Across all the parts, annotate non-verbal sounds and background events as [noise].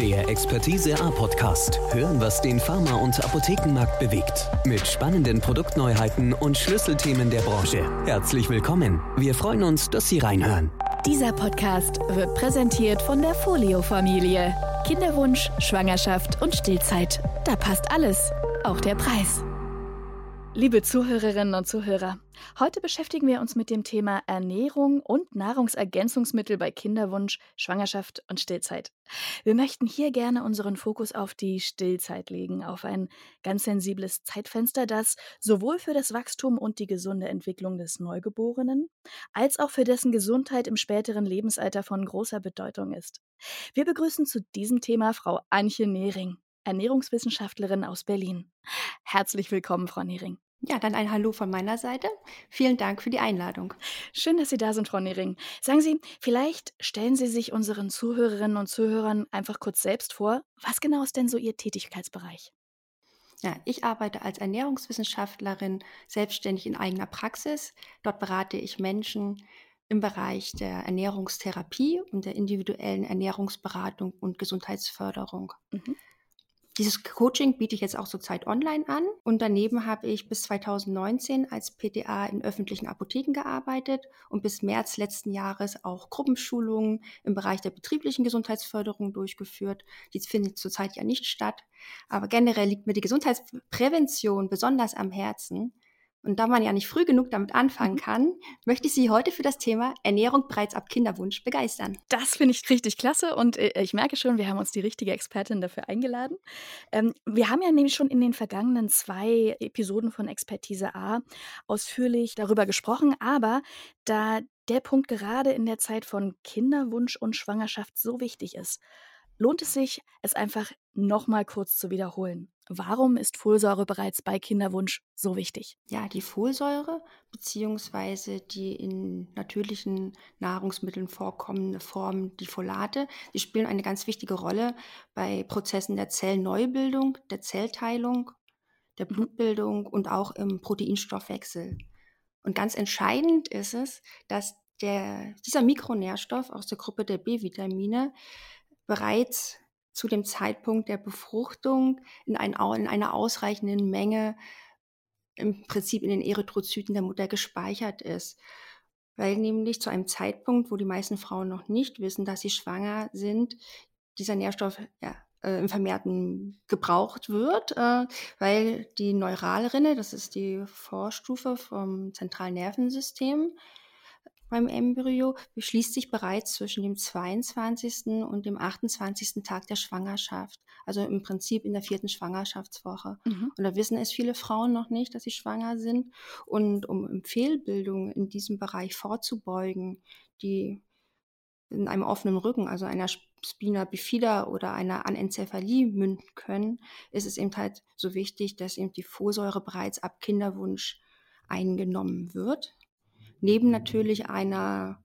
Der Expertise A Podcast. Hören, was den Pharma- und Apothekenmarkt bewegt. Mit spannenden Produktneuheiten und Schlüsselthemen der Branche. Herzlich willkommen. Wir freuen uns, dass Sie reinhören. Dieser Podcast wird präsentiert von der Folio-Familie. Kinderwunsch, Schwangerschaft und Stillzeit. Da passt alles. Auch der Preis. Liebe Zuhörerinnen und Zuhörer, heute beschäftigen wir uns mit dem Thema Ernährung und Nahrungsergänzungsmittel bei Kinderwunsch, Schwangerschaft und Stillzeit. Wir möchten hier gerne unseren Fokus auf die Stillzeit legen, auf ein ganz sensibles Zeitfenster, das sowohl für das Wachstum und die gesunde Entwicklung des Neugeborenen als auch für dessen Gesundheit im späteren Lebensalter von großer Bedeutung ist. Wir begrüßen zu diesem Thema Frau Antje Nehring. Ernährungswissenschaftlerin aus Berlin. Herzlich willkommen, Frau Nehring. Ja, dann ein Hallo von meiner Seite. Vielen Dank für die Einladung. Schön, dass Sie da sind, Frau Nehring. Sagen Sie, vielleicht stellen Sie sich unseren Zuhörerinnen und Zuhörern einfach kurz selbst vor. Was genau ist denn so Ihr Tätigkeitsbereich? Ja, ich arbeite als Ernährungswissenschaftlerin selbstständig in eigener Praxis. Dort berate ich Menschen im Bereich der Ernährungstherapie und der individuellen Ernährungsberatung und Gesundheitsförderung. Mhm. Dieses Coaching biete ich jetzt auch zurzeit online an und daneben habe ich bis 2019 als PTA in öffentlichen Apotheken gearbeitet und bis März letzten Jahres auch Gruppenschulungen im Bereich der betrieblichen Gesundheitsförderung durchgeführt. Die findet zurzeit ja nicht statt, aber generell liegt mir die Gesundheitsprävention besonders am Herzen und da man ja nicht früh genug damit anfangen mhm. kann, möchte ich Sie heute für das Thema Ernährung bereits ab Kinderwunsch begeistern. Das finde ich richtig klasse und äh, ich merke schon, wir haben uns die richtige Expertin dafür eingeladen. Ähm, wir haben ja nämlich schon in den vergangenen zwei Episoden von Expertise A ausführlich darüber gesprochen, aber da der Punkt gerade in der Zeit von Kinderwunsch und Schwangerschaft so wichtig ist, lohnt es sich, es einfach nochmal kurz zu wiederholen. Warum ist Folsäure bereits bei Kinderwunsch so wichtig? Ja, die Folsäure beziehungsweise die in natürlichen Nahrungsmitteln vorkommende Form, die Folate, die spielen eine ganz wichtige Rolle bei Prozessen der Zellneubildung, der Zellteilung, der mhm. Blutbildung und auch im Proteinstoffwechsel. Und ganz entscheidend ist es, dass der, dieser Mikronährstoff aus der Gruppe der B-Vitamine bereits zu dem Zeitpunkt der Befruchtung in, ein, in einer ausreichenden Menge im Prinzip in den Erythrozyten der Mutter gespeichert ist. Weil nämlich zu einem Zeitpunkt, wo die meisten Frauen noch nicht wissen, dass sie schwanger sind, dieser Nährstoff ja, äh, im Vermehrten gebraucht wird, äh, weil die Neuralrinne, das ist die Vorstufe vom zentralen Nervensystem, beim Embryo beschließt sich bereits zwischen dem 22. und dem 28. Tag der Schwangerschaft. Also im Prinzip in der vierten Schwangerschaftswoche. Mhm. Und da wissen es viele Frauen noch nicht, dass sie schwanger sind. Und um Fehlbildungen in diesem Bereich vorzubeugen, die in einem offenen Rücken, also einer Spina bifida oder einer Anencephalie münden können, ist es eben halt so wichtig, dass eben die Folsäure bereits ab Kinderwunsch eingenommen wird neben natürlich einer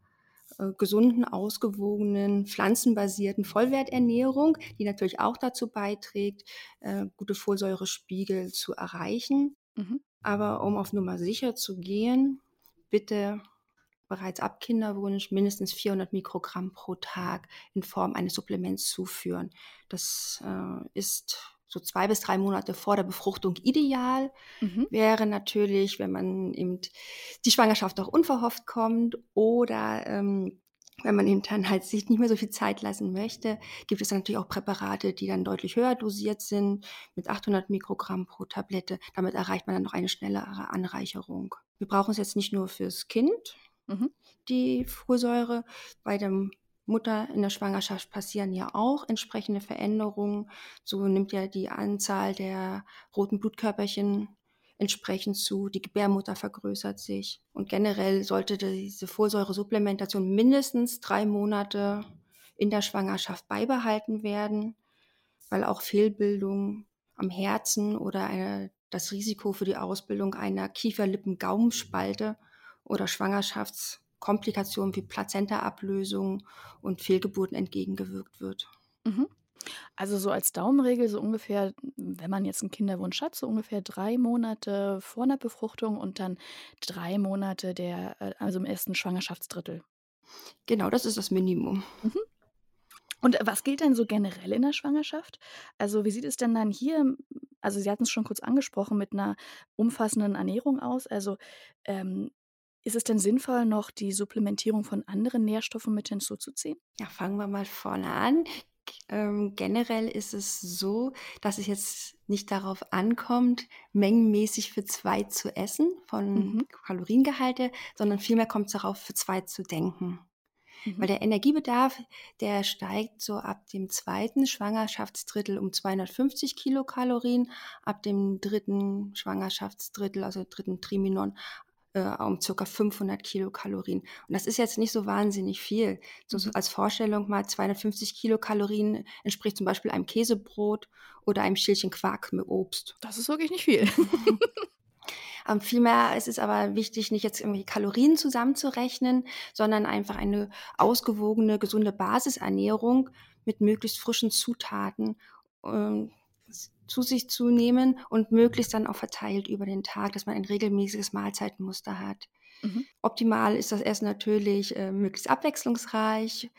äh, gesunden, ausgewogenen, pflanzenbasierten Vollwerternährung, die natürlich auch dazu beiträgt, äh, gute Folsäurespiegel zu erreichen. Mhm. Aber um auf Nummer sicher zu gehen, bitte bereits ab Kinderwunsch mindestens 400 Mikrogramm pro Tag in Form eines Supplements zuführen. Das äh, ist so zwei bis drei Monate vor der Befruchtung ideal. Mhm. Wäre natürlich, wenn man eben die Schwangerschaft auch unverhofft kommt oder ähm, wenn man eben dann halt sich nicht mehr so viel Zeit lassen möchte, gibt es natürlich auch Präparate, die dann deutlich höher dosiert sind, mit 800 Mikrogramm pro Tablette. Damit erreicht man dann noch eine schnellere Anreicherung. Wir brauchen es jetzt nicht nur fürs Kind, mhm. die Folsäure. Bei dem Mutter in der Schwangerschaft passieren ja auch entsprechende Veränderungen. So nimmt ja die Anzahl der roten Blutkörperchen entsprechend zu, die Gebärmutter vergrößert sich. Und generell sollte diese Folsäuresupplementation mindestens drei Monate in der Schwangerschaft beibehalten werden, weil auch Fehlbildung am Herzen oder eine, das Risiko für die Ausbildung einer Kieferlippen-Gaumenspalte oder Schwangerschafts Komplikationen wie Plazentaablösung und Fehlgeburten entgegengewirkt wird. Mhm. Also so als Daumenregel, so ungefähr, wenn man jetzt einen Kinderwunsch hat, so ungefähr drei Monate vor einer Befruchtung und dann drei Monate der, äh, also im ersten Schwangerschaftsdrittel. Genau, das ist das Minimum. Mhm. Und was gilt denn so generell in der Schwangerschaft? Also wie sieht es denn dann hier, also Sie hatten es schon kurz angesprochen, mit einer umfassenden Ernährung aus? Also ähm, ist es denn sinnvoll, noch die Supplementierung von anderen Nährstoffen mit hinzuzuziehen? Ja, fangen wir mal vorne an. Ähm, generell ist es so, dass es jetzt nicht darauf ankommt, mengenmäßig für zwei zu essen von mhm. Kaloriengehalte, sondern vielmehr kommt es darauf, für zwei zu denken. Mhm. Weil der Energiebedarf, der steigt so ab dem zweiten Schwangerschaftsdrittel um 250 Kilokalorien, ab dem dritten Schwangerschaftsdrittel, also dritten Triminon, äh, um circa 500 Kilokalorien. Und das ist jetzt nicht so wahnsinnig viel. So, so mhm. als Vorstellung mal 250 Kilokalorien entspricht zum Beispiel einem Käsebrot oder einem Schälchen Quark mit Obst. Das ist wirklich nicht viel. [laughs] [laughs] Ähm, vielmehr ist es aber wichtig, nicht jetzt irgendwie Kalorien zusammenzurechnen, sondern einfach eine ausgewogene, gesunde Basisernährung mit möglichst frischen Zutaten ähm, zu sich zu nehmen und möglichst dann auch verteilt über den Tag, dass man ein regelmäßiges Mahlzeitenmuster hat. Mhm. Optimal ist das Essen natürlich äh, möglichst abwechslungsreich.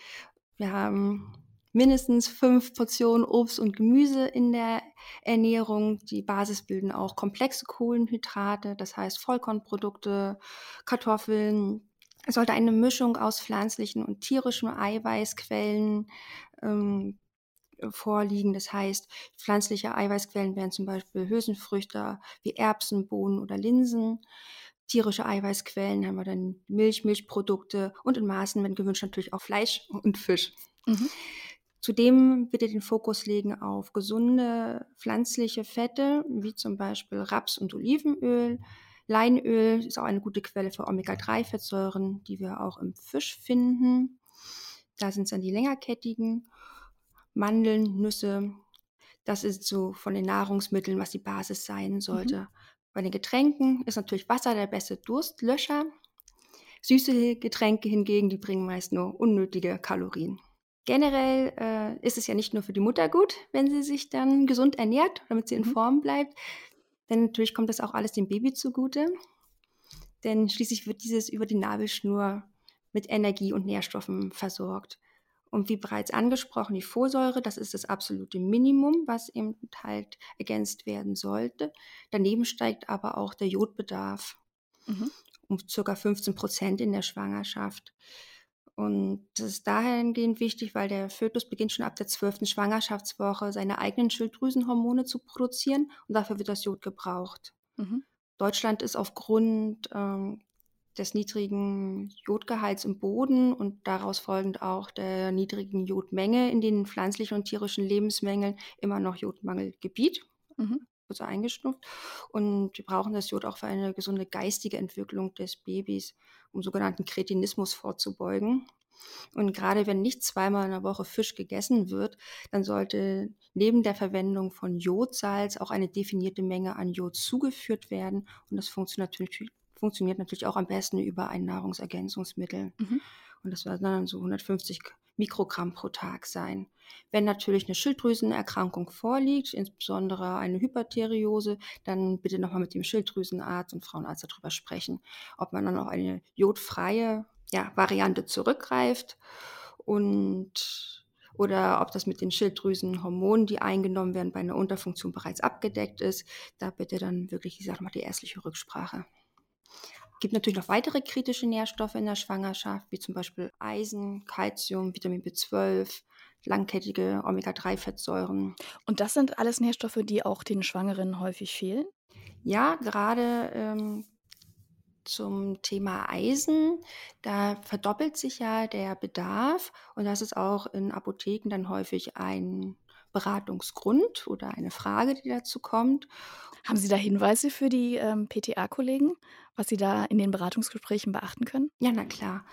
Wir haben mindestens fünf Portionen Obst und Gemüse in der Ernährung. Die Basis bilden auch komplexe Kohlenhydrate, das heißt Vollkornprodukte, Kartoffeln. Es sollte eine Mischung aus pflanzlichen und tierischen Eiweißquellen ähm, vorliegen. Das heißt, pflanzliche Eiweißquellen wären zum Beispiel Hülsenfrüchte wie Erbsen, Bohnen oder Linsen. Tierische Eiweißquellen haben wir dann Milch, Milchprodukte und in Maßen, wenn gewünscht, natürlich auch Fleisch und Fisch. Mhm. Zudem bitte den Fokus legen auf gesunde pflanzliche Fette, wie zum Beispiel Raps- und Olivenöl. Leinöl ist auch eine gute Quelle für Omega-3-Fettsäuren, die wir auch im Fisch finden. Da sind es dann die längerkettigen. Mandeln, Nüsse. Das ist so von den Nahrungsmitteln, was die Basis sein sollte. Mhm. Bei den Getränken ist natürlich Wasser der beste Durstlöscher. Süße Getränke hingegen, die bringen meist nur unnötige Kalorien. Generell äh, ist es ja nicht nur für die Mutter gut, wenn sie sich dann gesund ernährt, damit sie in mhm. Form bleibt. Denn natürlich kommt das auch alles dem Baby zugute. Denn schließlich wird dieses über die Nabelschnur mit Energie und Nährstoffen versorgt. Und wie bereits angesprochen, die Folsäure, das ist das absolute Minimum, was eben halt ergänzt werden sollte. Daneben steigt aber auch der Jodbedarf mhm. um ca. 15 Prozent in der Schwangerschaft. Und das ist dahingehend wichtig, weil der Fötus beginnt schon ab der zwölften Schwangerschaftswoche seine eigenen Schilddrüsenhormone zu produzieren und dafür wird das Jod gebraucht. Mhm. Deutschland ist aufgrund ähm, des niedrigen Jodgehalts im Boden und daraus folgend auch der niedrigen Jodmenge in den pflanzlichen und tierischen Lebensmängeln immer noch Jodmangelgebiet. Mhm kurz eingestuft. Und wir brauchen das Jod auch für eine gesunde geistige Entwicklung des Babys, um sogenannten Kretinismus vorzubeugen. Und gerade wenn nicht zweimal in der Woche Fisch gegessen wird, dann sollte neben der Verwendung von Jodsalz auch eine definierte Menge an Jod zugeführt werden. Und das funktioniert natürlich, funktioniert natürlich auch am besten über ein Nahrungsergänzungsmittel. Mhm. Und das werden dann so 150 Mikrogramm pro Tag sein. Wenn natürlich eine Schilddrüsenerkrankung vorliegt, insbesondere eine Hyperthyreose, dann bitte nochmal mit dem Schilddrüsenarzt und Frauenarzt darüber sprechen, ob man dann auf eine jodfreie ja, Variante zurückgreift und oder ob das mit den Schilddrüsenhormonen, die eingenommen werden, bei einer Unterfunktion bereits abgedeckt ist. Da bitte dann wirklich, ich sage mal, die ärztliche Rücksprache gibt natürlich noch weitere kritische Nährstoffe in der Schwangerschaft, wie zum Beispiel Eisen, Calcium, Vitamin B12, langkettige Omega-3-Fettsäuren. Und das sind alles Nährstoffe, die auch den Schwangeren häufig fehlen? Ja, gerade ähm, zum Thema Eisen, da verdoppelt sich ja der Bedarf und das ist auch in Apotheken dann häufig ein Beratungsgrund oder eine Frage, die dazu kommt. Haben Sie da Hinweise für die ähm, PTA-Kollegen, was Sie da in den Beratungsgesprächen beachten können? Ja, na klar.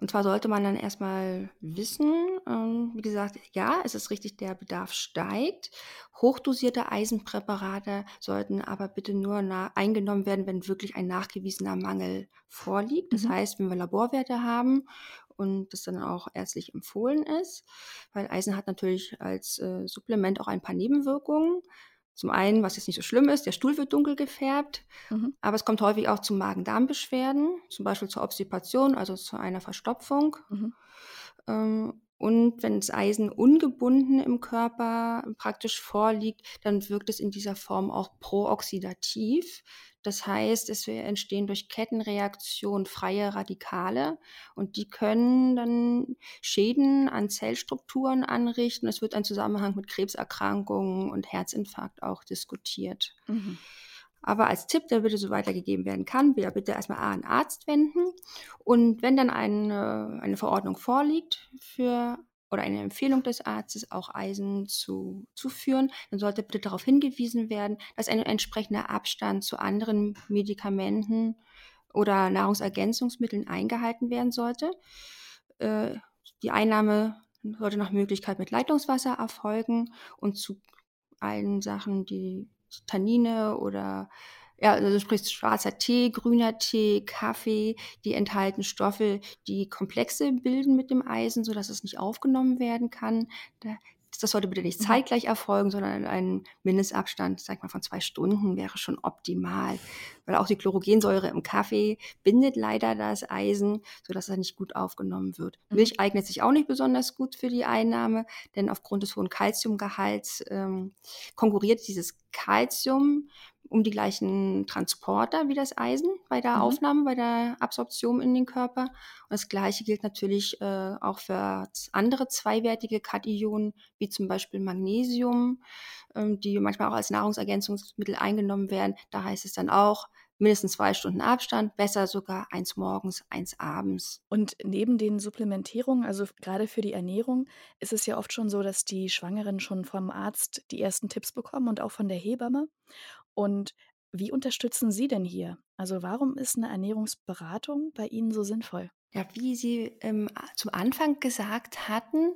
Und zwar sollte man dann erstmal wissen, ähm, wie gesagt, ja, es ist richtig, der Bedarf steigt. Hochdosierte Eisenpräparate sollten aber bitte nur eingenommen werden, wenn wirklich ein nachgewiesener Mangel vorliegt. Das mhm. heißt, wenn wir Laborwerte haben und das dann auch ärztlich empfohlen ist, weil Eisen hat natürlich als äh, Supplement auch ein paar Nebenwirkungen. Zum einen, was jetzt nicht so schlimm ist, der Stuhl wird dunkel gefärbt, mhm. aber es kommt häufig auch zu Magen-Darm-Beschwerden, zum Beispiel zur Obstipation, also zu einer Verstopfung. Mhm. Ähm, Und wenn das Eisen ungebunden im Körper praktisch vorliegt, dann wirkt es in dieser Form auch prooxidativ. Das heißt, es entstehen durch Kettenreaktion freie Radikale und die können dann Schäden an Zellstrukturen anrichten. Es wird ein Zusammenhang mit Krebserkrankungen und Herzinfarkt auch diskutiert. Mhm. Aber als Tipp, der bitte so weitergegeben werden kann, wieder bitte erstmal an einen Arzt wenden. Und wenn dann eine, eine Verordnung vorliegt für oder eine Empfehlung des Arztes, auch Eisen zu, zuführen, dann sollte bitte darauf hingewiesen werden, dass ein entsprechender Abstand zu anderen Medikamenten oder Nahrungsergänzungsmitteln eingehalten werden sollte. Äh, die Einnahme sollte nach Möglichkeit mit Leitungswasser erfolgen und zu allen Sachen, die Tannine oder ja, also sprich schwarzer Tee, grüner Tee, Kaffee, die enthalten Stoffe, die Komplexe bilden mit dem Eisen, sodass es nicht aufgenommen werden kann. Das sollte bitte nicht mhm. zeitgleich erfolgen, sondern ein Mindestabstand, sag mal, von zwei Stunden wäre schon optimal. Weil auch die Chlorogensäure im Kaffee bindet leider das Eisen, sodass es nicht gut aufgenommen wird. Mhm. Milch eignet sich auch nicht besonders gut für die Einnahme, denn aufgrund des hohen Kalziumgehalts ähm, konkurriert dieses Kalzium um die gleichen Transporter wie das Eisen bei der mhm. Aufnahme, bei der Absorption in den Körper. Und das Gleiche gilt natürlich äh, auch für andere zweiwertige Kationen, wie zum Beispiel Magnesium, ähm, die manchmal auch als Nahrungsergänzungsmittel eingenommen werden. Da heißt es dann auch, mindestens zwei Stunden Abstand, besser sogar eins morgens, eins abends. Und neben den Supplementierungen, also gerade für die Ernährung, ist es ja oft schon so, dass die Schwangeren schon vom Arzt die ersten Tipps bekommen und auch von der Hebamme. Und wie unterstützen Sie denn hier? Also warum ist eine Ernährungsberatung bei Ihnen so sinnvoll? Ja, wie Sie ähm, zum Anfang gesagt hatten,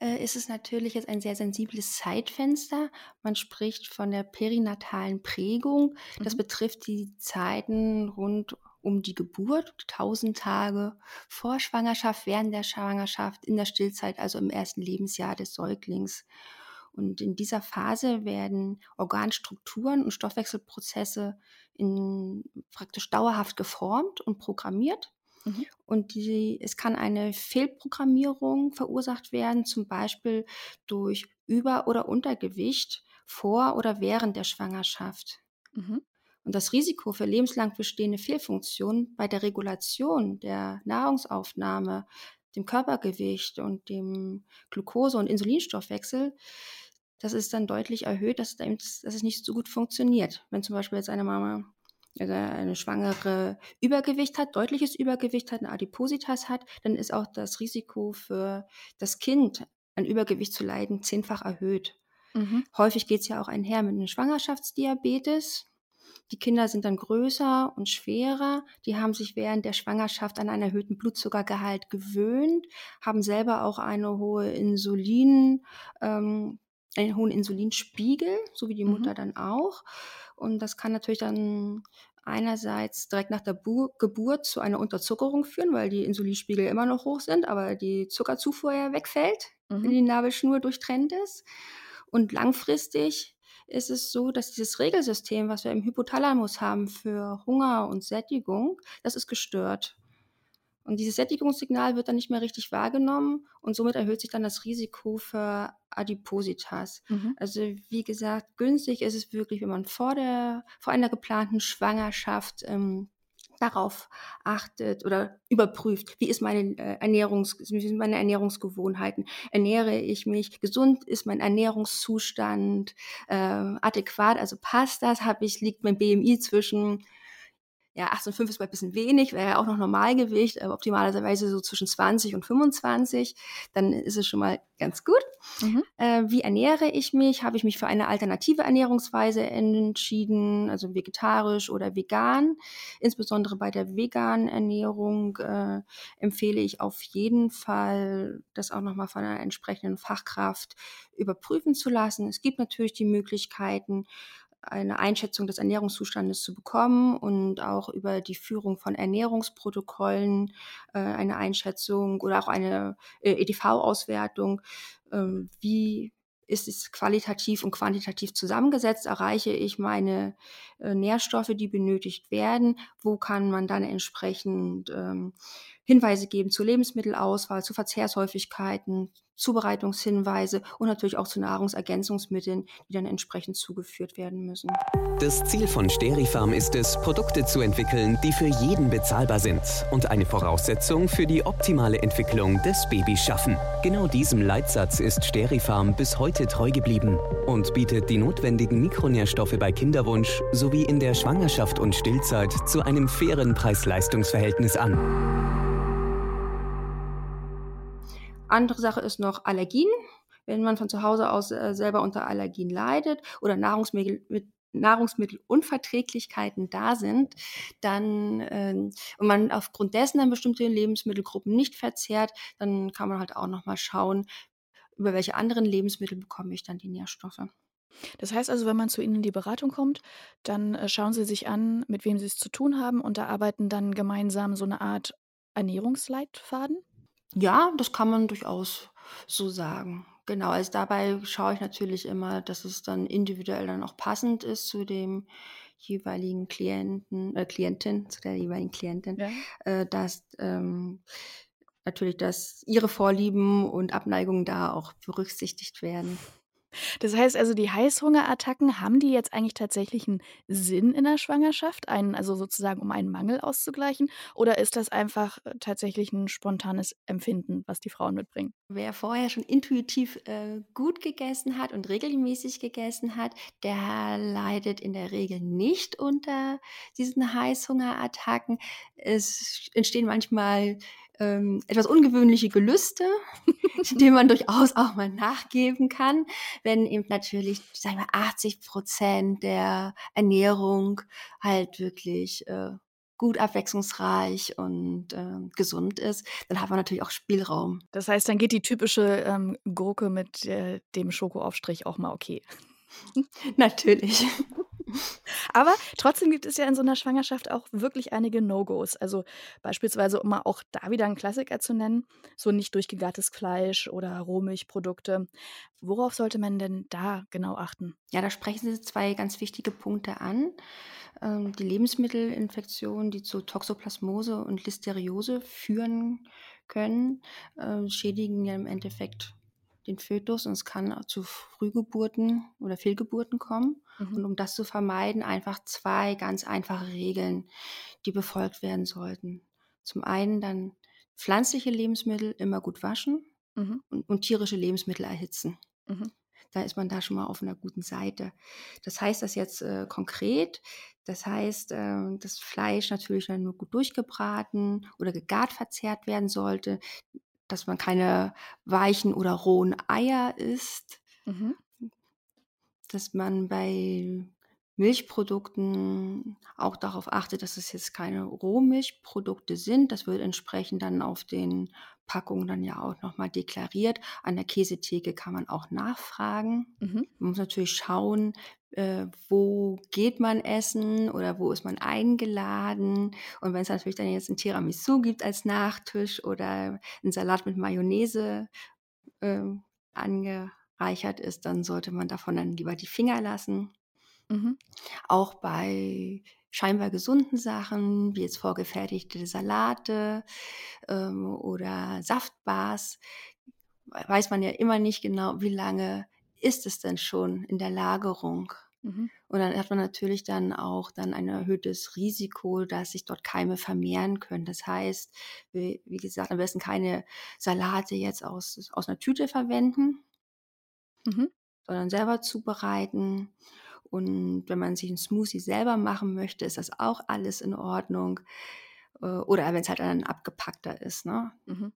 äh, ist es natürlich jetzt ein sehr sensibles Zeitfenster. Man spricht von der perinatalen Prägung. Das mhm. betrifft die Zeiten rund um die Geburt, 1000 Tage vor Schwangerschaft, während der Schwangerschaft, in der Stillzeit, also im ersten Lebensjahr des Säuglings. Und in dieser Phase werden Organstrukturen und Stoffwechselprozesse in, praktisch dauerhaft geformt und programmiert. Mhm. Und die, es kann eine Fehlprogrammierung verursacht werden, zum Beispiel durch Über- oder Untergewicht vor oder während der Schwangerschaft. Mhm. Und das Risiko für lebenslang bestehende Fehlfunktionen bei der Regulation der Nahrungsaufnahme, dem Körpergewicht und dem Glucose- und Insulinstoffwechsel das ist dann deutlich erhöht, dass, dass es nicht so gut funktioniert. Wenn zum Beispiel jetzt eine Mama also eine Schwangere Übergewicht hat, deutliches Übergewicht hat, eine Adipositas hat, dann ist auch das Risiko für das Kind an Übergewicht zu leiden zehnfach erhöht. Mhm. Häufig geht es ja auch einher mit einem Schwangerschaftsdiabetes. Die Kinder sind dann größer und schwerer. Die haben sich während der Schwangerschaft an einen erhöhten Blutzuckergehalt gewöhnt, haben selber auch eine hohe Insulin, ähm, einen hohen Insulinspiegel, so wie die mhm. Mutter dann auch. Und das kann natürlich dann einerseits direkt nach der Bu Geburt zu einer Unterzuckerung führen, weil die Insulinspiegel immer noch hoch sind, aber die Zuckerzufuhr ja wegfällt, mhm. wenn die Nabelschnur durchtrennt ist. Und langfristig ist es so, dass dieses Regelsystem, was wir im Hypothalamus haben für Hunger und Sättigung, das ist gestört. Und dieses Sättigungssignal wird dann nicht mehr richtig wahrgenommen und somit erhöht sich dann das Risiko für Adipositas. Mhm. Also wie gesagt, günstig ist es wirklich, wenn man vor, der, vor einer geplanten Schwangerschaft ähm, darauf achtet oder überprüft, wie ist meine äh, Ernährungs, wie sind meine Ernährungsgewohnheiten? Ernähre ich mich gesund? Ist mein Ernährungszustand äh, adäquat? Also passt das? Habe ich liegt mein BMI zwischen ja, 8,5 ist mal ein bisschen wenig, wäre ja auch noch Normalgewicht, aber optimalerweise so zwischen 20 und 25, dann ist es schon mal ganz gut. Mhm. Äh, wie ernähre ich mich? Habe ich mich für eine alternative Ernährungsweise entschieden, also vegetarisch oder vegan? Insbesondere bei der veganen Ernährung äh, empfehle ich auf jeden Fall, das auch nochmal von einer entsprechenden Fachkraft überprüfen zu lassen. Es gibt natürlich die Möglichkeiten, eine Einschätzung des Ernährungszustandes zu bekommen und auch über die Führung von Ernährungsprotokollen äh, eine Einschätzung oder auch eine äh, EDV-Auswertung, ähm, wie ist es qualitativ und quantitativ zusammengesetzt? Erreiche ich meine äh, Nährstoffe, die benötigt werden? Wo kann man dann entsprechend ähm, Hinweise geben zur Lebensmittelauswahl, zu Verzehrshäufigkeiten, Zubereitungshinweise und natürlich auch zu Nahrungsergänzungsmitteln, die dann entsprechend zugeführt werden müssen. Das Ziel von Sterifarm ist es, Produkte zu entwickeln, die für jeden bezahlbar sind und eine Voraussetzung für die optimale Entwicklung des Babys schaffen. Genau diesem Leitsatz ist Sterifarm bis heute treu geblieben und bietet die notwendigen Mikronährstoffe bei Kinderwunsch sowie in der Schwangerschaft und Stillzeit zu einem fairen Preis-Leistungs-Verhältnis an. Andere Sache ist noch Allergien. Wenn man von zu Hause aus äh, selber unter Allergien leidet oder Nahrungsmittel mit Nahrungsmittelunverträglichkeiten da sind, dann äh, und man aufgrund dessen dann bestimmte Lebensmittelgruppen nicht verzehrt, dann kann man halt auch noch mal schauen, über welche anderen Lebensmittel bekomme ich dann die Nährstoffe. Das heißt also, wenn man zu Ihnen in die Beratung kommt, dann äh, schauen Sie sich an, mit wem Sie es zu tun haben und da arbeiten dann gemeinsam so eine Art Ernährungsleitfaden? Ja, das kann man durchaus so sagen. Genau, also dabei schaue ich natürlich immer, dass es dann individuell dann auch passend ist zu dem jeweiligen Klienten, äh, Klientin, zu der jeweiligen Klientin, Ja. äh, dass ähm, natürlich, dass ihre Vorlieben und Abneigungen da auch berücksichtigt werden. Das heißt also, die Heißhungerattacken, haben die jetzt eigentlich tatsächlich einen Sinn in der Schwangerschaft, einen also sozusagen, um einen Mangel auszugleichen? Oder ist das einfach äh, tatsächlich ein spontanes Empfinden, was die Frauen mitbringen? Wer vorher schon intuitiv äh, gut gegessen hat und regelmäßig gegessen hat, der leidet in der Regel nicht unter diesen Heißhungerattacken. Es entstehen manchmal ähm, etwas ungewöhnliche Gelüste, [laughs] denen man durchaus auch mal nachgeben kann, wenn eben natürlich, sagen wir, 80 Prozent der Ernährung halt wirklich äh, gut abwechslungsreich und äh, gesund ist, dann hat man natürlich auch Spielraum. Das heißt, dann geht die typische ähm, Gurke mit äh, dem Schokoaufstrich auch mal okay. [laughs] natürlich. [laughs] Aber trotzdem gibt es ja in so einer Schwangerschaft auch wirklich einige No-Gos. Also beispielsweise, um mal auch da wieder einen Klassiker zu nennen, so nicht durchgegartes Fleisch oder Rohmilchprodukte. Worauf sollte man denn da genau achten? Ja, da sprechen Sie zwei ganz wichtige Punkte an. Ähm, die Lebensmittelinfektionen, die zu Toxoplasmose und Listeriose führen können, äh, schädigen ja im Endeffekt den Fötus und es kann zu Frühgeburten oder Fehlgeburten kommen. Mhm. Und um das zu vermeiden, einfach zwei ganz einfache Regeln, die befolgt werden sollten. Zum einen dann pflanzliche Lebensmittel immer gut waschen mhm. und, und, tierische Lebensmittel erhitzen. Mhm. Da ist man da schon mal auf einer guten Seite. Das heißt das jetzt äh, konkret. Das heißt, äh, das Fleisch natürlich dann nur gut durchgebraten oder gegart verzehrt werden sollte dass man keine weichen oder rohen Eier isst, mhm. Dass man bei Milchprodukten auch darauf achtet, dass es jetzt keine Rohmilchprodukte sind. Das wird entsprechend dann auf den Packungen dann ja auch nochmal deklariert. An der Käsetheke kann man auch nachfragen. Mhm. Man muss natürlich schauen, äh, wo geht man essen oder wo ist man eingeladen. Und wenn es natürlich dann jetzt ein Tiramisu gibt als Nachtisch oder ein Salat mit Mayonnaise äh, angereichert ist, dann sollte man davon dann lieber die Finger lassen. Mhm. Auch bei scheinbar gesunden Sachen, wie jetzt vorgefertigte Salate ähm, oder Saftbars, weiß man ja immer nicht genau, wie lange ist es denn schon in der Lagerung. Mhm. Und dann hat man natürlich dann auch dann ein erhöhtes Risiko, dass sich dort Keime vermehren können. Das heißt, wie, wie gesagt, am besten keine Salate jetzt aus, aus einer Tüte verwenden, mhm. sondern selber zubereiten und wenn man sich einen Smoothie selber machen möchte, ist das auch alles in Ordnung. Äh, oder wenn es halt ein abgepackter ist, ne? Mhm.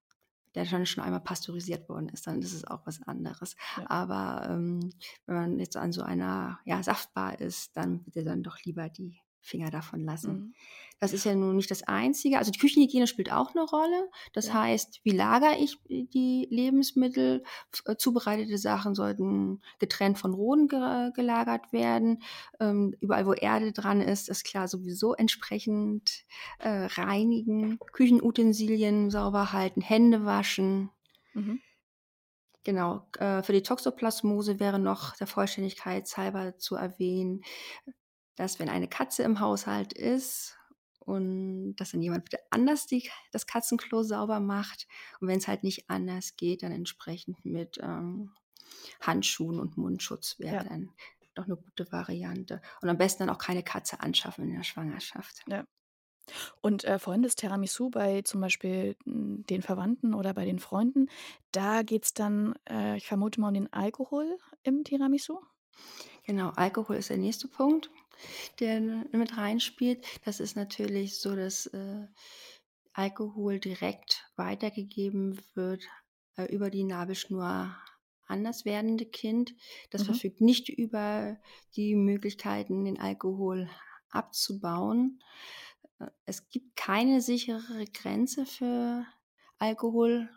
der schon, schon einmal pasteurisiert worden ist, dann ist es auch was anderes. Ja. Aber ähm, wenn man jetzt an so einer ja, Saftbar ist, dann bitte dann doch lieber die Finger davon lassen. Mhm. Das ist ja nun nicht das Einzige. Also die Küchenhygiene spielt auch eine Rolle. Das ja. heißt, wie lagere ich die Lebensmittel? Äh, zubereitete Sachen sollten getrennt von rohen ge gelagert werden. Ähm, überall, wo Erde dran ist, ist klar sowieso entsprechend äh, reinigen. Küchenutensilien sauber halten, Hände waschen. Mhm. Genau, äh, für die Toxoplasmose wäre noch der Vollständigkeit halber zu erwähnen, dass wenn eine Katze im Haushalt ist und dass dann jemand bitte anders die, das Katzenklo sauber macht. Und wenn es halt nicht anders geht, dann entsprechend mit ähm, Handschuhen und Mundschutz wäre ja. dann doch eine gute Variante. Und am besten dann auch keine Katze anschaffen in der Schwangerschaft. Ja. Und äh, vorhin das Tiramisu bei zum Beispiel hm, den Verwandten oder bei den Freunden, da geht es dann, äh, ich vermute mal, um den Alkohol im Tiramisu? Genau, Alkohol ist der nächste Punkt, der mit reinspielt. Das ist natürlich so, dass äh, Alkohol direkt weitergegeben wird äh, über die Nabelschnur an das werdende Kind. Das mhm. verfügt nicht über die Möglichkeiten, den Alkohol abzubauen. Äh, es gibt keine sichere Grenze für Alkohol.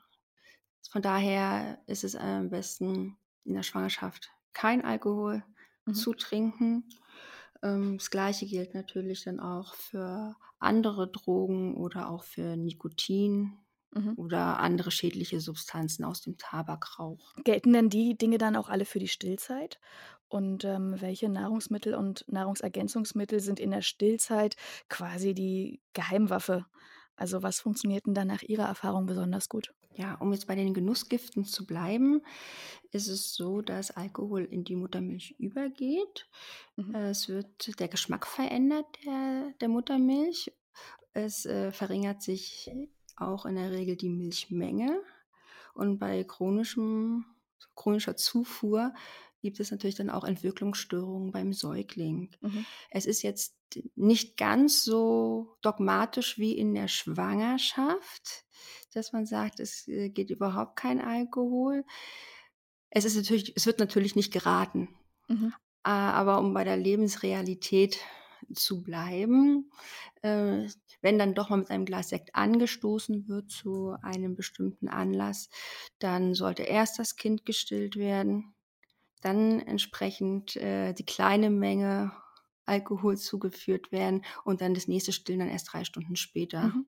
Von daher ist es am besten in der Schwangerschaft kein Alkohol mhm. zu trinken. Ähm, das gleiche gilt natürlich dann auch für andere Drogen oder auch für Nikotin mhm. oder andere schädliche Substanzen aus dem Tabakrauch. Gelten denn die Dinge dann auch alle für die Stillzeit? Und ähm, welche Nahrungsmittel und Nahrungsergänzungsmittel sind in der Stillzeit quasi die Geheimwaffe? Also was funktioniert denn da nach Ihrer Erfahrung besonders gut? Ja, um jetzt bei den Genussgiften zu bleiben, ist es so, dass Alkohol in die Muttermilch übergeht. Mhm. Es wird der Geschmack verändert der, der Muttermilch. Es äh, verringert sich auch in der Regel die Milchmenge. Und bei chronischem, chronischer Zufuhr gibt es natürlich dann auch Entwicklungsstörungen beim Säugling. Mhm. Es ist jetzt nicht ganz so dogmatisch wie in der Schwangerschaft, dass man sagt, es äh, geht überhaupt kein Alkohol. Es ist natürlich, es wird natürlich nicht geraten. Mhm. Aber um bei der Lebensrealität zu bleiben, äh, wenn dann doch mal mit einem Glas Sekt angestoßen wird zu einem bestimmten Anlass, dann sollte erst das Kind gestillt werden, dann entsprechend äh, die kleine Menge Alkohol zugeführt werden und dann das nächste Stillen dann erst drei Stunden später mhm.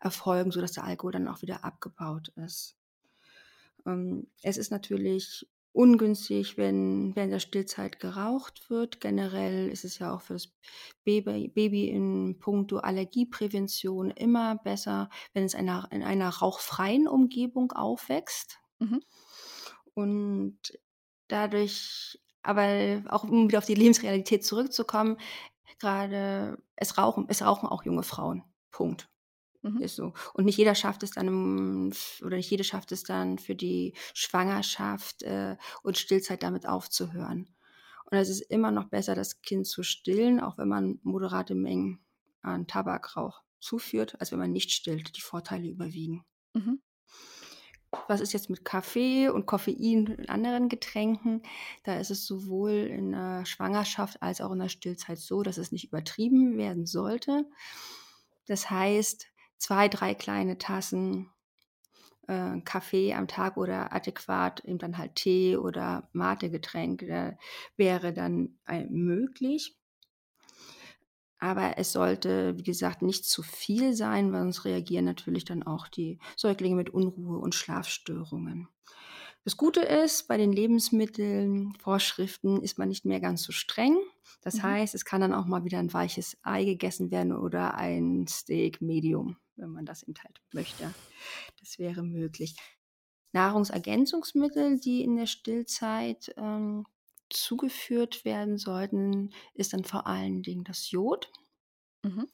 erfolgen, sodass der Alkohol dann auch wieder abgebaut ist. Ähm, es ist natürlich ungünstig, wenn während der Stillzeit geraucht wird. Generell ist es ja auch für das Baby, Baby in puncto Allergieprävention immer besser, wenn es einer, in einer rauchfreien Umgebung aufwächst. Mhm. Und dadurch, aber auch um wieder auf die Lebensrealität zurückzukommen, gerade es rauchen, es rauchen auch junge Frauen. Punkt. Mhm. Ist so. Und nicht jeder schafft es dann, oder nicht jede schafft es dann für die Schwangerschaft äh, und Stillzeit damit aufzuhören. Und es ist immer noch besser, das Kind zu stillen, auch wenn man moderate Mengen an Tabakrauch zuführt, als wenn man nicht stillt. Die Vorteile überwiegen. Mhm. Was ist jetzt mit Kaffee und Koffein in anderen Getränken? Da ist es sowohl in der Schwangerschaft als auch in der Stillzeit so, dass es nicht übertrieben werden sollte. Das heißt, zwei, drei kleine Tassen äh, Kaffee am Tag oder adäquat eben dann halt Tee oder Mate-Getränk äh, wäre dann äh, möglich. Aber es sollte, wie gesagt, nicht zu viel sein, weil sonst reagieren natürlich dann auch die Säuglinge mit Unruhe und Schlafstörungen. Das Gute ist, bei den Lebensmittelvorschriften ist man nicht mehr ganz so streng. Das mhm. heißt, es kann dann auch mal wieder ein weiches Ei gegessen werden oder ein Steak Medium, wenn man das eben halt möchte. Das wäre möglich. Nahrungsergänzungsmittel, die in der Stillzeit ähm, zugeführt werden sollten, ist dann vor allen Dingen das Jod. Mhm.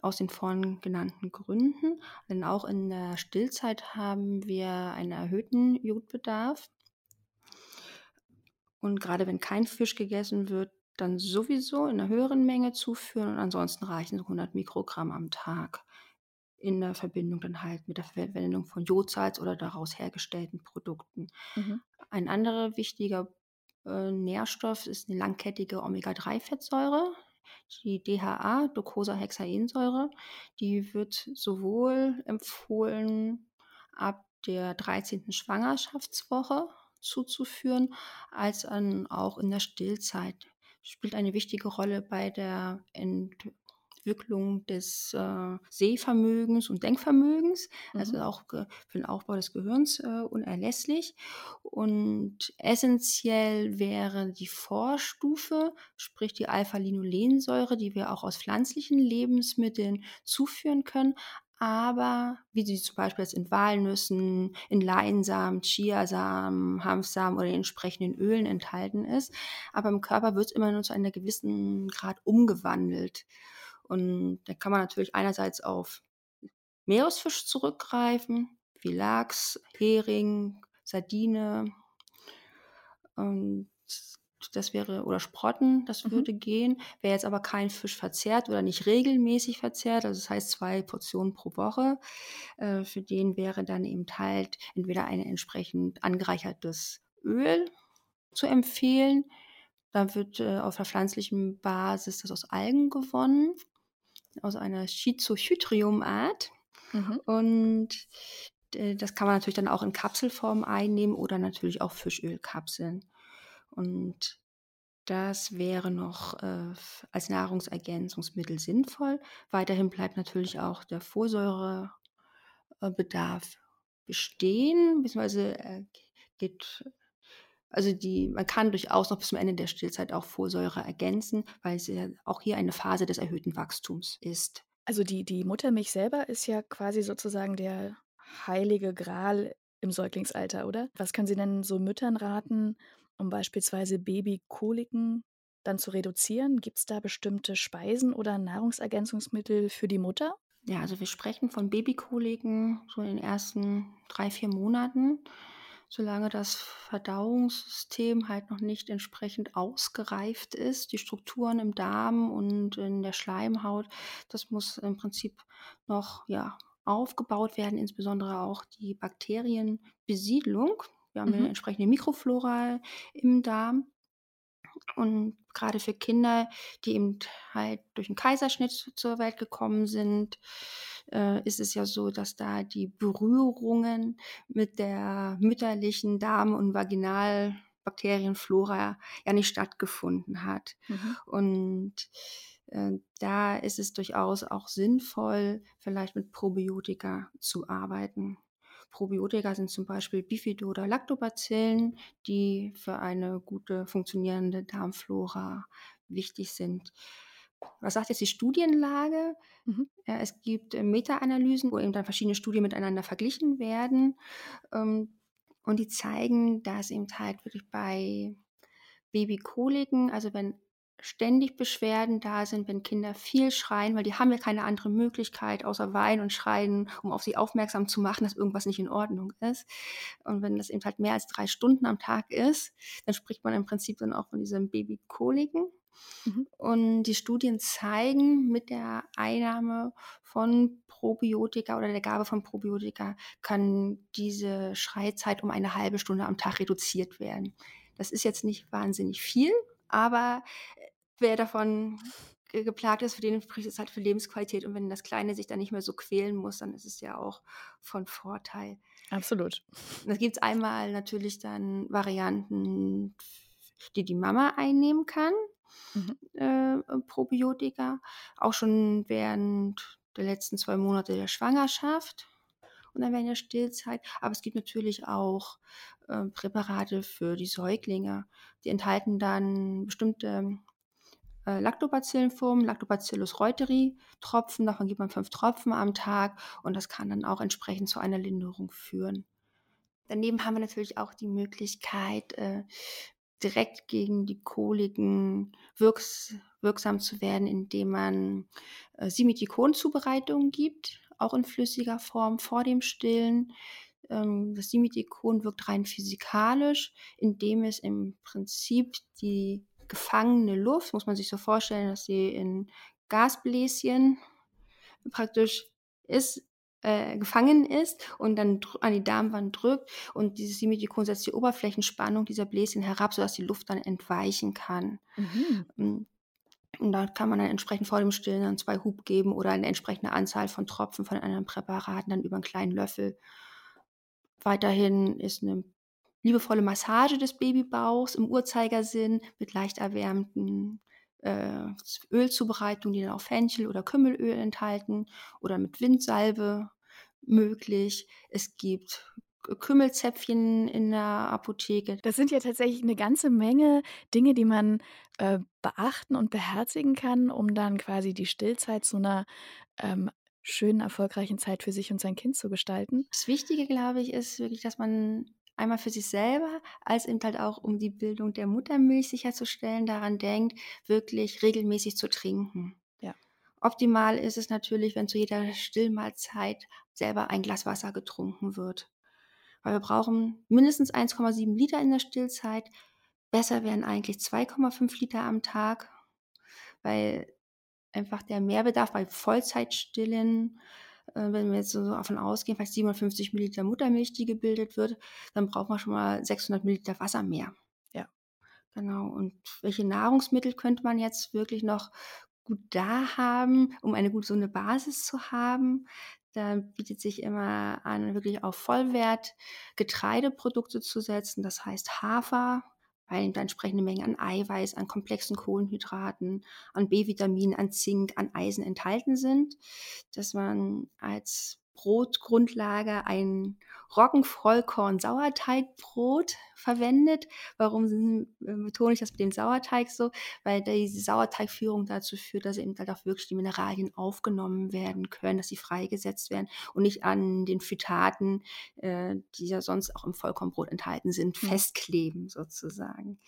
Aus den vorhin genannten Gründen. Denn auch in der Stillzeit haben wir einen erhöhten Jodbedarf. Und gerade wenn kein Fisch gegessen wird, dann sowieso in einer höheren Menge zuführen und ansonsten reichen so 100 Mikrogramm am Tag in der Verbindung dann halt mit der Verwendung von Jodsalz oder daraus hergestellten Produkten. Mhm. Ein anderer wichtiger äh, Nährstoff ist eine langkettige Omega-3-Fettsäure, die DHA, Docosahexaensäure. Die wird sowohl empfohlen ab der 13. Schwangerschaftswoche zuzuführen, als auch in der Stillzeit. Spielt eine wichtige Rolle bei der Ent Entwicklung des äh, Sehvermögens und Denkvermögens, also Mhm. auch ge für den Aufbau des Gehirns, äh, unerlässlich. Und essenziell wäre die Vorstufe, sprich die Alpha-Linolensäure, die wir auch aus pflanzlichen Lebensmitteln zuführen können, aber wie sie zum Beispiel jetzt in Walnüssen, in Leinsamen, Chiasamen, Hanfsamen oder in entsprechenden Ölen enthalten ist. Aber im Körper wird es immer nur zu einem gewissen Grad umgewandelt. Und da kann man natürlich einerseits auf Meeresfisch zurückgreifen, wie Lachs, Hering, Sardine. Und das wäre, oder Sprotten, das Mhm. würde gehen. Wer jetzt aber keinen Fisch verzehrt oder nicht regelmäßig verzehrt, also das heißt zwei Portionen pro Woche, äh, für den wäre dann eben halt entweder ein entsprechend angereichertes Öl zu empfehlen. Da wird äh, auf der pflanzlichen Basis das aus Algen gewonnen, aus einer Schizohydrium-Art. Mhm. Und äh, das kann man natürlich dann auch in Kapselform einnehmen oder natürlich auch Fischölkapseln. Und das wäre noch äh, als Nahrungsergänzungsmittel sinnvoll. Weiterhin bleibt natürlich auch der Folsäurebedarf bestehen, beziehungsweise äh, geht, also die, man kann durchaus noch bis zum Ende der Stillzeit auch Folsäure ergänzen, weil es ja auch hier eine Phase des erhöhten Wachstums ist. Also die die Muttermilch selber ist ja quasi sozusagen der heilige Gral im Säuglingsalter, oder? Was können Sie denn so Müttern raten, um beispielsweise Babykoliken dann zu reduzieren? Gibt's da bestimmte Speisen oder Nahrungsergänzungsmittel für die Mutter? Ja, also wir sprechen von Babykoliken so in den ersten drei, vier Monaten, solange das Verdauungssystem halt noch nicht entsprechend ausgereift ist. Die Strukturen im Darm und in der Schleimhaut, das muss im Prinzip noch ja, aufgebaut werden, insbesondere auch die Bakterienbesiedlung. Wir haben eine Mhm. entsprechende Mikroflora im Darm. Und gerade für Kinder, die eben halt durch einen Kaiserschnitt zu- zur Welt gekommen sind, äh, ist es ja so, dass da die Berührungen mit der mütterlichen Darm- und Vaginalbakterienflora ja nicht stattgefunden hat. Mhm. Und äh, da ist es durchaus auch sinnvoll, vielleicht mit Probiotika zu arbeiten. Probiotika sind zum Beispiel Bifido- oder Lactobacillen, die für eine gute funktionierende Darmflora wichtig sind. Was sagt jetzt die Studienlage? Mhm. Ja, es gibt äh, Meta-Analysen, wo eben dann verschiedene Studien miteinander verglichen werden. Ähm, und die zeigen, dass eben halt wirklich bei Babykoliken, also wenn ständig Beschwerden da sind, wenn Kinder viel schreien, weil die haben ja keine andere Möglichkeit außer weinen und schreien, um auf sie aufmerksam zu machen, dass irgendwas nicht in Ordnung ist. Und wenn das eben halt mehr als drei Stunden am Tag ist, dann spricht man im Prinzip dann auch von diesem Babykoliken. Mhm. Und die Studien zeigen, mit der Einnahme von Probiotika oder der Gabe von Probiotika kann diese Schreizeit um eine halbe Stunde am Tag reduziert werden. Das ist jetzt nicht wahnsinnig viel, aber wer davon ge- geplagt ist, für den spricht es halt für Lebensqualität. Und wenn das Kleine sich dann nicht mehr so quälen muss, dann ist es ja auch von Vorteil. Absolut. Da gibt es einmal natürlich dann Varianten, die die Mama einnehmen kann, Mhm. äh, Probiotika, auch schon während der letzten zwei Monate der Schwangerschaft und dann während der Stillzeit. Aber es gibt natürlich auch äh, Präparate für die Säuglinge. Die enthalten dann bestimmte äh, Lactobacillenformen, Lactobacillus reuteri Tropfen, davon gibt man fünf Tropfen am Tag und das kann dann auch entsprechend zu einer Linderung führen. Daneben haben wir natürlich auch die Möglichkeit, äh, direkt gegen die Koliken wirks wirksam zu werden, indem man äh, Simithikon-Zubereitungen gibt, auch in flüssiger Form vor dem Stillen. Ähm, das Simithikon wirkt rein physikalisch, indem es im Prinzip die gefangene Luft, muss man sich so vorstellen, dass sie in Gasbläschen praktisch ist, äh, gefangen ist und dann an die Darmwand drückt und dieses Simithikon setzt die Oberflächenspannung dieser Bläschen herab, sodass die Luft dann entweichen kann. Mhm. Mm. Und da kann man dann entsprechend vor dem Stillen dann zwei Hub geben oder eine entsprechende Anzahl von Tropfen von anderen Präparaten dann über einen kleinen Löffel. Weiterhin ist eine liebevolle Massage des Babybauchs im Uhrzeigersinn mit leicht erwärmten äh, Ölzubereitung, die dann auch Fenchel oder Kümmelöl enthalten oder mit Windsalbe möglich. Es gibt Kümmelzäpfchen in der Apotheke. Das sind ja tatsächlich eine ganze Menge Dinge, die man äh, beachten und beherzigen kann, um dann quasi die Stillzeit zu einer ähm, schönen, erfolgreichen Zeit für sich und sein Kind zu gestalten. Das Wichtige, glaube ich, ist wirklich, dass man einmal für sich selber, als eben halt auch um die Bildung der Muttermilch sicherzustellen, daran denkt, wirklich regelmäßig zu trinken. Ja. Optimal ist es natürlich, wenn zu jeder Stillmahlzeit selber ein Glas Wasser getrunken wird. Weil wir brauchen mindestens 1,7 Liter in der Stillzeit. Besser wären eigentlich 2,5 Liter am Tag, weil einfach der Mehrbedarf bei Vollzeitstillen äh, wenn wir jetzt so davon ausgehen, vielleicht 750 Milliliter Muttermilch, die gebildet wird, dann braucht man schon mal 600 Milliliter Wasser mehr. Ja. Genau. Und welche Nahrungsmittel könnte man jetzt wirklich noch gut da haben, um eine gute so eine Basis zu haben? Da bietet sich immer an, wirklich auf Vollwert Getreideprodukte zu setzen. Das heißt Hafer, weil da entsprechende Mengen an Eiweiß, an komplexen Kohlenhydraten, an B-Vitaminen, an Zink, an Eisen enthalten sind, dass man als Brotgrundlage ein Roggenvollkorn-Sauerteigbrot verwendet. Warum äh, betone ich das mit dem Sauerteig so? Weil diese Sauerteigführung dazu führt, dass eben halt auch wirklich die Mineralien aufgenommen werden können, dass sie freigesetzt werden und nicht an den Phytaten, äh, die ja sonst auch im Vollkornbrot enthalten sind, mhm. festkleben sozusagen.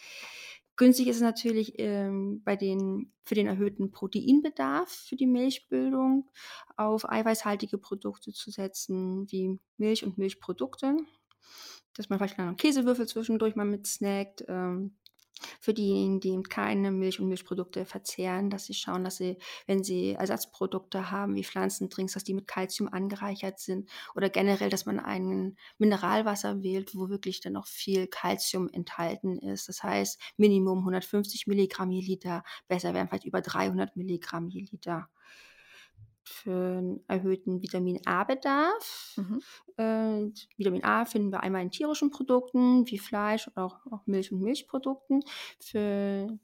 Günstig ist es natürlich ähm, bei den, für den erhöhten Proteinbedarf für die Milchbildung auf eiweißhaltige Produkte zu setzen, wie Milch und Milchprodukte. Dass man vielleicht einen Käsewürfel zwischendurch mal mit snackt. Ähm, für diejenigen, die keine Milch und Milchprodukte verzehren, dass sie schauen, dass sie, wenn sie Ersatzprodukte haben, wie Pflanzendrinks, dass die mit Kalzium angereichert sind oder generell, dass man ein Mineralwasser wählt, wo wirklich dann noch viel Kalzium enthalten ist. Das heißt, Minimum 150 Milligramm je Liter, besser wären vielleicht über 300 Milligramm je Liter für einen erhöhten Vitamin A-Bedarf. Mhm. Äh, Vitamin A finden wir einmal in tierischen Produkten wie Fleisch oder auch, auch Milch und Milchprodukten. Für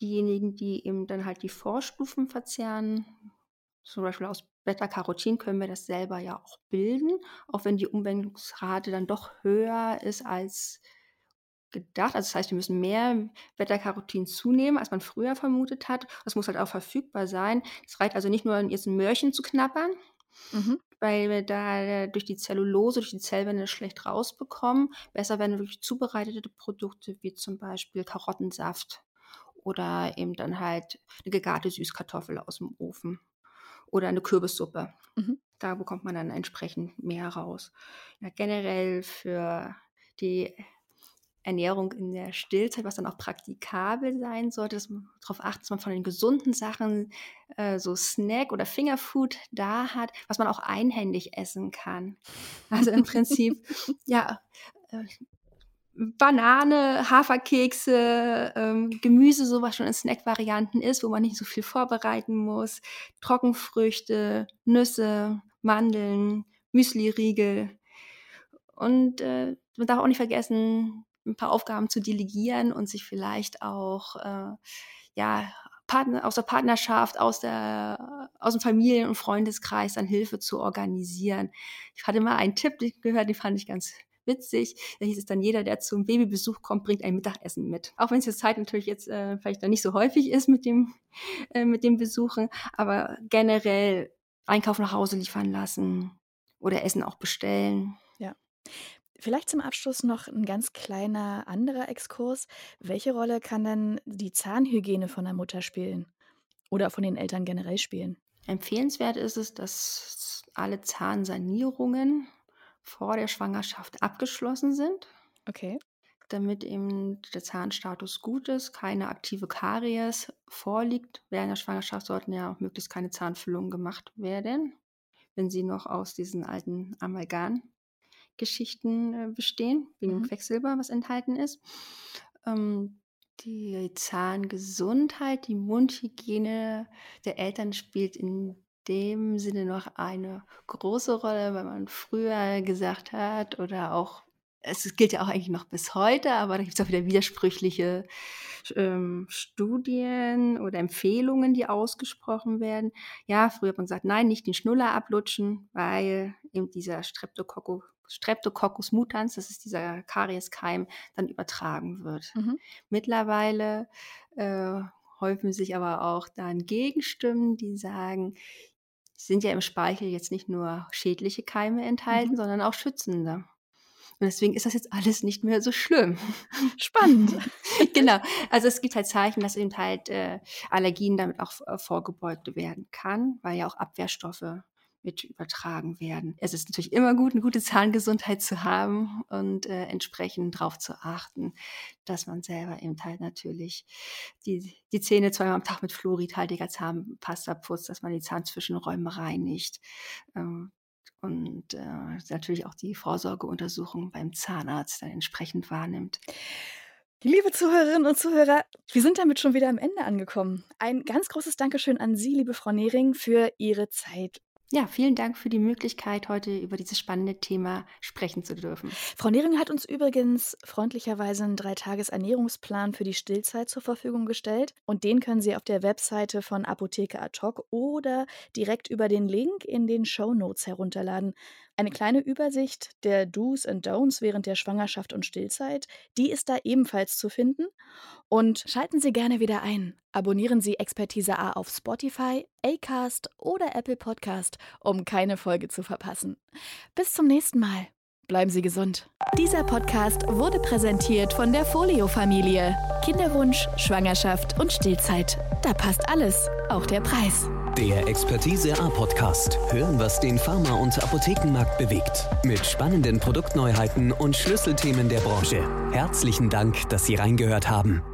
diejenigen, die eben dann halt die Vorstufen verzehren, zum Beispiel aus Beta-Carotin können wir das selber ja auch bilden, auch wenn die Umwandlungsrate dann doch höher ist als gedacht. Also das heißt, wir müssen mehr Beta-Carotin zunehmen, als man früher vermutet hat. Das muss halt auch verfügbar sein. Es reicht also nicht nur, jetzt ein Möhrchen zu knabbern, mhm. weil wir da durch die Zellulose, durch die Zellwände schlecht rausbekommen. Besser werden wirklich zubereitete Produkte, wie zum Beispiel Karottensaft oder eben dann halt eine gegarte Süßkartoffel aus dem Ofen oder eine Kürbissuppe. Mhm. Da bekommt man dann entsprechend mehr raus. Ja, generell für die Ernährung in der Stillzeit, was dann auch praktikabel sein sollte, dass man darauf achtet, dass man von den gesunden Sachen äh, so Snack oder Fingerfood da hat, was man auch einhändig essen kann. Also im Prinzip, [laughs] ja, äh, Banane, Haferkekse, ähm, Gemüse, sowas schon in Snack-Varianten ist, wo man nicht so viel vorbereiten muss, Trockenfrüchte, Nüsse, Mandeln, Müsli-Riegel. Und äh, man darf auch nicht vergessen, ein paar Aufgaben zu delegieren und sich vielleicht auch äh, ja, Partner, aus der Partnerschaft, aus, der, aus dem Familien- und Freundeskreis dann Hilfe zu organisieren. Ich hatte mal einen Tipp gehört, den fand ich ganz witzig. Da hieß es dann, jeder, der zum Babybesuch kommt, bringt ein Mittagessen mit. Auch wenn es jetzt Zeit natürlich jetzt äh, vielleicht dann nicht so häufig ist mit dem, äh, mit dem Besuchen, aber generell Einkauf nach Hause liefern lassen oder Essen auch bestellen. Ja. Vielleicht zum Abschluss noch ein ganz kleiner anderer Exkurs. Welche Rolle kann denn die Zahnhygiene von der Mutter spielen oder von den Eltern generell spielen? Empfehlenswert ist es, dass alle Zahnsanierungen vor der Schwangerschaft abgeschlossen sind. Okay. Damit eben der Zahnstatus gut ist, keine aktive Karies vorliegt. Während der Schwangerschaft sollten ja auch möglichst keine Zahnfüllungen gemacht werden, wenn sie noch aus diesen alten Amalgam Geschichten äh, bestehen, wegen mhm. Quecksilber, was enthalten ist. Ähm, die Zahngesundheit, die Mundhygiene der Eltern spielt in dem Sinne noch eine große Rolle, weil man früher gesagt hat oder auch es gilt ja auch eigentlich noch bis heute, aber da gibt es auch wieder widersprüchliche ähm, Studien oder Empfehlungen, die ausgesprochen werden. Ja, früher hat man gesagt, nein, nicht den Schnuller ablutschen, weil eben dieser Streptococcus, Streptococcus mutans, das ist dieser Karieskeim, dann übertragen wird. Mhm. Mittlerweile äh, häufen sich aber auch dann Gegenstimmen, die sagen, sind ja im Speichel jetzt nicht nur schädliche Keime enthalten, mhm. sondern auch schützende. Und deswegen ist das jetzt alles nicht mehr so schlimm. [laughs] Spannend. genau. Also es gibt halt Zeichen, dass eben halt äh, Allergien damit auch äh, vorgebeugt werden kann, weil ja auch Abwehrstoffe mit übertragen werden. Es ist natürlich immer gut, eine gute Zahngesundheit zu haben und äh, entsprechend darauf zu achten, dass man selber eben halt natürlich die, die Zähne zweimal am Tag mit fluoridhaltiger Zahnpasta putzt, dass man die Zahnzwischenräume reinigt. Ähm, und äh, natürlich auch die Vorsorgeuntersuchung beim Zahnarzt dann entsprechend wahrnimmt. Liebe Zuhörerinnen und Zuhörer, wir sind damit schon wieder am Ende angekommen. Ein ganz großes Dankeschön an Sie, liebe Frau Nehring, für Ihre Zeit ja, vielen Dank für die Möglichkeit, heute über dieses spannende Thema sprechen zu dürfen. Frau Nehring hat uns übrigens freundlicherweise einen Dreitages-Ernährungsplan für die Stillzeit zur Verfügung gestellt. Und den können Sie auf der Webseite von Apotheke Ad hoc oder direkt über den Link in den Show Notes herunterladen. Eine kleine Übersicht der Do's und Don'ts während der Schwangerschaft und Stillzeit, die ist da ebenfalls zu finden. Und schalten Sie gerne wieder ein. Abonnieren Sie Expertise A auf Spotify, Acast oder Apple Podcast, um keine Folge zu verpassen. Bis zum nächsten Mal. Bleiben Sie gesund. Dieser Podcast wurde präsentiert von der Folio-Familie. Kinderwunsch, Schwangerschaft und Stillzeit. Da passt alles, auch der Preis. Der Expertise A Podcast. Hören, was den Pharma- und Apothekenmarkt bewegt. Mit spannenden Produktneuheiten und Schlüsselthemen der Branche. Herzlichen Dank, dass Sie reingehört haben.